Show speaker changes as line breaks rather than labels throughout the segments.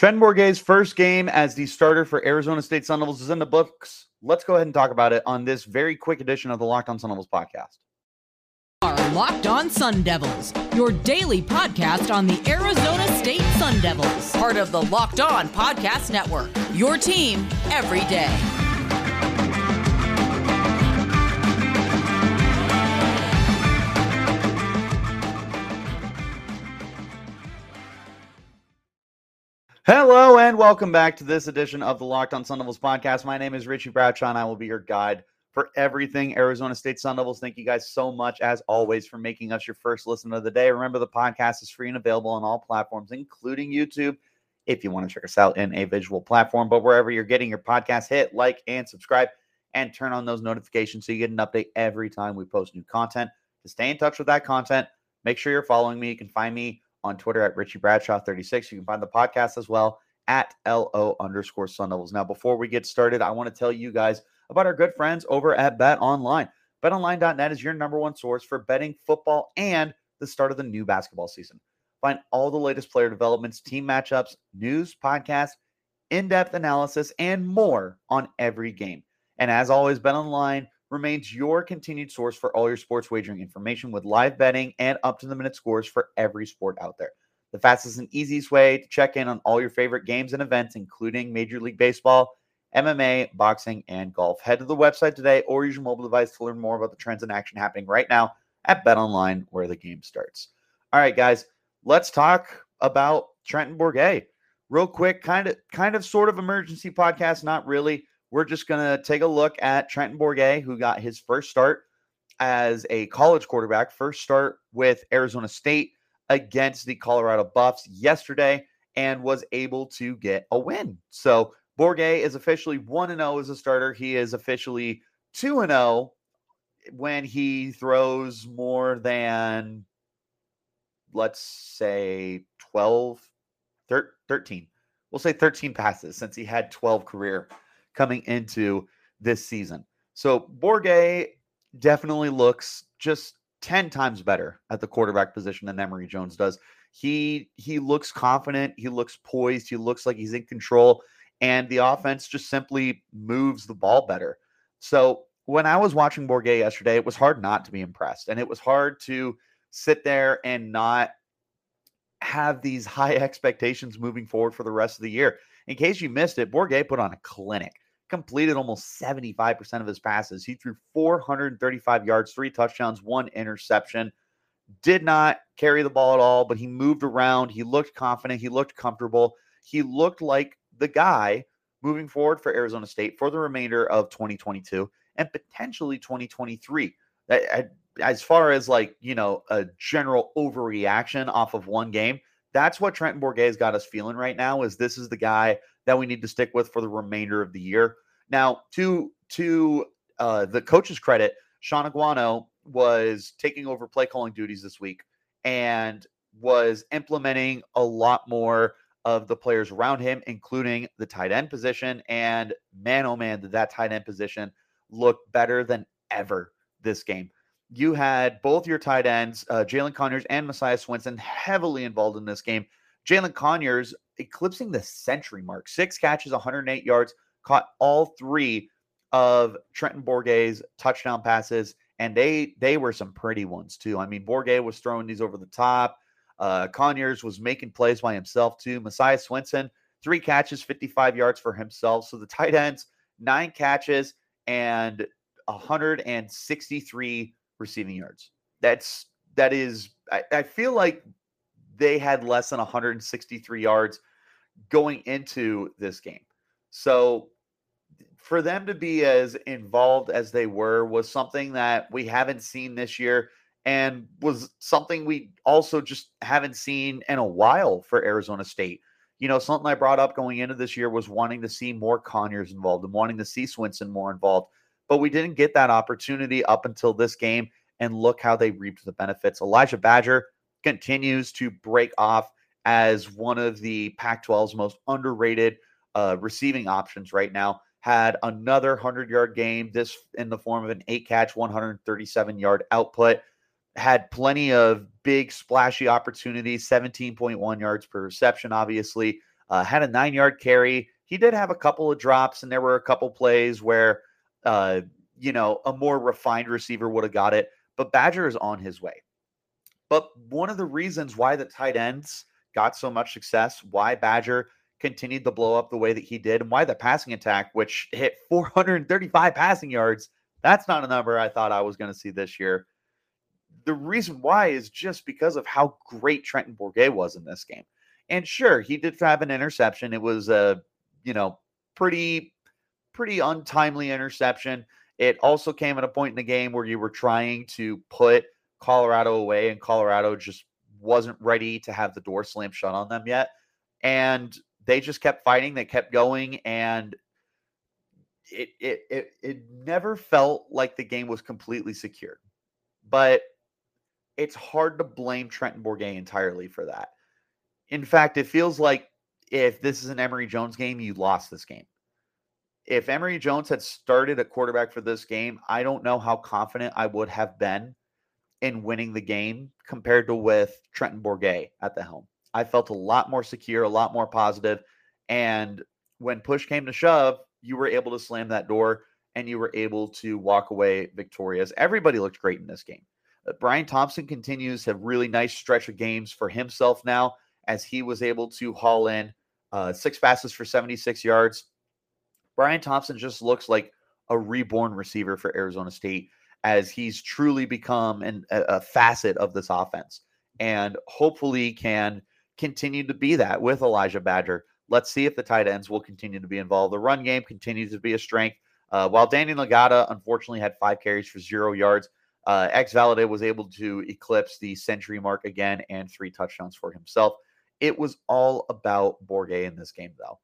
Trenton Bourguet's first game as the starter for Arizona State Sun Devils is in the books. Let's go ahead and talk about it on this very quick edition of the Locked On Sun Devils podcast.
Our Locked On Sun Devils, your daily podcast on the Arizona State Sun Devils, part of the Locked On Podcast Network. Your team every day.
Hello and welcome back to this edition of the Locked On Sun Devils podcast. My name is Richie Bradshaw and I will be your guide for everything Arizona State Sun Devils. Thank you guys so much, as always, for making us your first listen of the day. Remember, the podcast is free and available on all platforms, including YouTube, if you want to check us out in a visual platform. But wherever you're getting your podcast, hit like and subscribe and turn on those notifications so you get an update every time we post new content. To stay in touch with that content, make sure you're following me. You can find me on Twitter at Richie Bradshaw 36. You can find the podcast as well at LO underscore Sun Devils. Now, before we get started, I want to tell you guys about our good friends over at Bet Online. BetOnline.net is your number one source for betting football and the start of the new basketball season. Find all the latest player developments, team matchups, news, podcasts, in depth analysis, and more on every game. And as always, BetOnline remains your continued source for all your sports wagering information with live betting and up to the minute scores for every sport out there. The fastest and easiest way to check in on all your favorite games and events, including Major League Baseball, MMA, boxing, and golf. Head to the website today or use your mobile device to learn more about the trends in action happening right now at Bet Online, where the game starts. All right, guys, let's talk about Trenton Bourguet Real quick, kind of, kind of, sort of emergency podcast, not really. We're just going to take a look at Trenton Bourguet, who got his first start as a college quarterback, first start with Arizona State against the Colorado Buffs yesterday, and was able to get a win. So Bourguet is officially 1 0 as a starter. He is officially 2 0 when he throws more than, let's say, 12, 13. We'll say 13 passes since he had 12 career coming into this season. So Bourguet definitely looks just 10 times better at the quarterback position than Emory Jones does. He he looks confident, he looks poised, he looks like he's in control and the offense just simply moves the ball better. So when I was watching Bourguet yesterday, it was hard not to be impressed and it was hard to sit there and not have these high expectations moving forward for the rest of the year. In case you missed it, Bourguet put on a clinic completed almost 75% of his passes. He threw 435 yards, three touchdowns, one interception. Did not carry the ball at all, but he moved around. He looked confident. He looked comfortable. He looked like the guy moving forward for Arizona State for the remainder of 2022 and potentially 2023. As far as like, you know, a general overreaction off of one game, that's what Trenton Bourguet's got us feeling right now is this is the guy that we need to stick with for the remainder of the year. Now, to to uh, the coach's credit, Shaun Aguano was taking over play calling duties this week and was implementing a lot more of the players around him, including the tight end position. And man, oh man, did that tight end position look better than ever this game. You had both your tight ends, uh, Jalin Conyers and Messiah Swinson, heavily involved in this game. Jalin Conyers eclipsing the century mark, six catches, 108 yards, caught all three of Trenton Bourguet's touchdown passes, and they they were some pretty ones too. I mean, Bourguet was throwing these over the top. Uh, Conyers was making plays by himself too. Messiah Swinson, three catches, 55 yards for himself. So the tight ends, nine catches and 163 receiving yards. That's that is. I, I feel like they had less than 163 yards going into this game. So for them to be as involved as they were was something that we haven't seen this year and was something we also just haven't seen in a while for Arizona State. You know, something I brought up going into this year was wanting to see more Conyers involved and wanting to see Swinson more involved, but we didn't get that opportunity up until this game. And look how they reaped the benefits. Elijah Badger continues to break off as one of the Pac 12's most underrated uh, receiving options right now. Had another 100 yard game, this in the form of an eight catch, 137 yard output. Had plenty of big, splashy opportunities, 17.1 yards per reception, obviously. uh, had a nine yard carry. He did have a couple of drops, and there were a couple plays where, uh, you know, a more refined receiver would have got it. But Badger is on his way. But one of the reasons why the tight ends got so much success, why Badger continued to blow up the way that he did, and why the passing attack, which hit 435 passing yards, that's not a number I thought I was going to see this year. The reason why is just because of how great Trenton Bourguet was in this game. And sure, he did have an interception. It was a, you know, pretty, pretty untimely interception. It also came at a point in the game where you were trying to put Colorado away, and Colorado just wasn't ready to have the door slammed shut on them yet. And they just kept fighting, they kept going, and it it it, it never felt like the game was completely secured. But it's hard to blame Trenton Bourguet entirely for that. In fact, it feels like if this is an Emory Jones game, you lost this game. If Emory Jones had started at quarterback for this game, I don't know how confident I would have been in winning the game compared to with Trenton Bourguet at the helm. I felt a lot more secure, a lot more positive, and when push came to shove, you were able to slam that door and you were able to walk away victorious. Everybody looked great in this game. Uh, Brian Thompson continues to have really nice stretch of games for himself now as he was able to haul in uh, six passes for 76 yards. Brian Thompson just looks like a reborn receiver for Arizona State as he's truly become an, a, a facet of this offense and hopefully can continue to be that with Elijah Badger. Let's see if the tight ends will continue to be involved. The run game continues to be a strength. Uh, while Daniyel Ngata unfortunately had five carries for zero yards, uh, X Valladay was able to eclipse the century mark again and three touchdowns for himself. It was all about Bourguet in this game, though.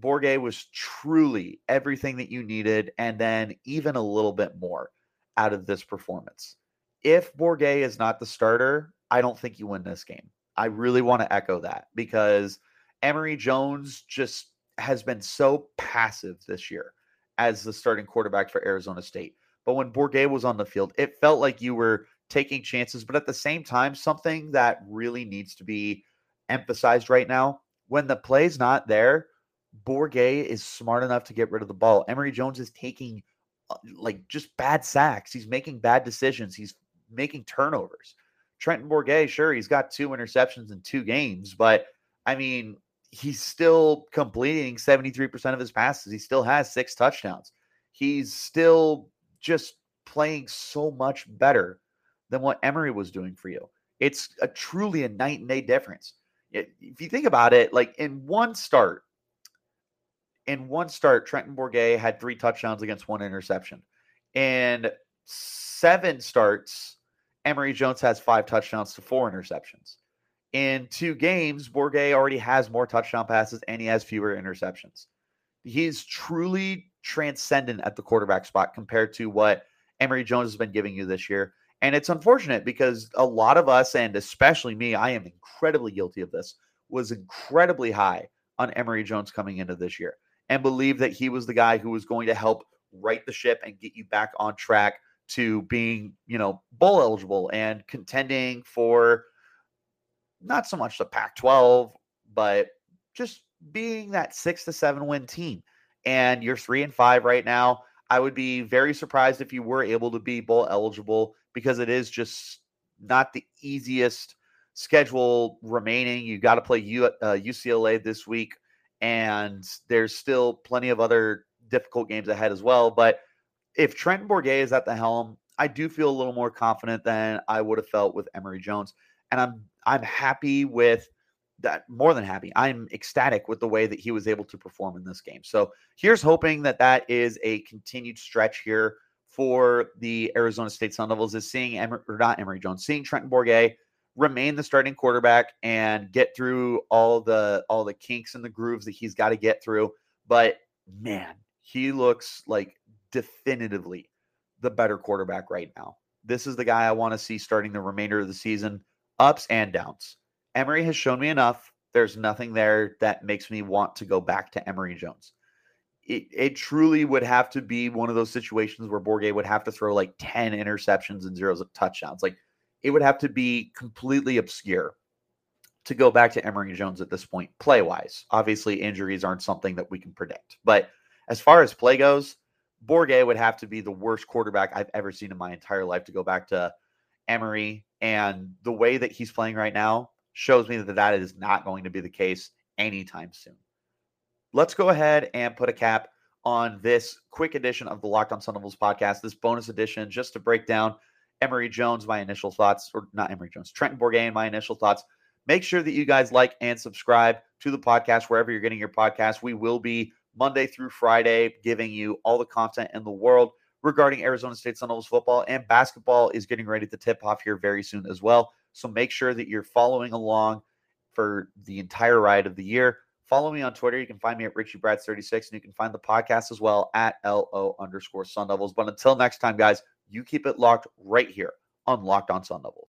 Bourguet was truly everything that you needed, and then even a little bit more out of this performance. If Bourguet is not the starter, I don't think you win this game. I really want to echo that because Emory Jones just has been so passive this year as the starting quarterback for Arizona State. But when Bourguet was on the field, it felt like you were taking chances. But at the same time, something that really needs to be emphasized right now when the play's not there, Bourguet is smart enough to get rid of the ball. Emory Jones is taking uh, like just bad sacks. He's making bad decisions. He's making turnovers. Trenton Bourguet, sure, he's got two interceptions in two games, but I mean, he's still completing 73% of his passes. He still has six touchdowns. He's still just playing so much better than what Emory was doing for you. It's a truly a night and day difference. If you think about it, like in one start, in one start, Trenton Bourguet had three touchdowns against one interception. In seven starts, Emory Jones has five touchdowns to four interceptions in two games, Bourguet already has more touchdown passes and he has fewer interceptions. He's truly transcendent at the quarterback spot compared to what Emory Jones has been giving you this year. And it's unfortunate because a lot of us, and especially me, I am incredibly guilty of this, was incredibly high on Emory Jones coming into this year and believe that he was the guy who was going to help right the ship and get you back on track to being, you know, bowl eligible and contending for not so much the Pac 12, but just being that six to seven win team. And you're three and five right now. I would be very surprised if you were able to be bowl eligible because it is just not the easiest schedule remaining. You got to play U, uh, UCLA this week, and there's still plenty of other difficult games ahead as well. But if Trenton Bourguet is at the helm, I do feel a little more confident than I would have felt with Emory Jones and I'm I'm happy with that more than happy. I'm ecstatic with the way that he was able to perform in this game. So here's hoping that that is a continued stretch here for the Arizona State Sun Devils is seeing Emory, or not Emory Jones, seeing Trenton Bourguet remain the starting quarterback and get through all the all the kinks and the grooves that he's got to get through. But man, he looks like definitively the better quarterback right now. This is the guy I want to see starting the remainder of the season ups and downs. Emory has shown me enough. There's nothing there that makes me want to go back to Emory Jones. It, it truly would have to be one of those situations where Bourguet would have to throw like 10 interceptions and zeros of touchdowns. Like it would have to be completely obscure to go back to Emory Jones at this point, play wise. Obviously, injuries aren't something that we can predict. But as far as play goes, Bourguet would have to be the worst quarterback I've ever seen in my entire life to go back to Emory. And the way that he's playing right now shows me that that is not going to be the case anytime soon. Let's go ahead and put a cap on this quick edition of the Locked on Sun Devils podcast, this bonus edition, just to break down Emory Jones, my initial thoughts, or not Emory Jones, Trenton Bourguet, my initial thoughts. Make sure that you guys like and subscribe to the podcast wherever you're getting your podcast. We will be Monday through Friday giving you all the content in the world regarding Arizona State Sun Devils football and basketball is getting ready to tip off here very soon as well. So make sure that you're following along for the entire ride of the year. Follow me on Twitter. You can find me at Richie Brad 36 and you can find the podcast as well at LO underscore Sun Devils. But until next time, guys, you keep it locked right here on Locked on Sun Devils.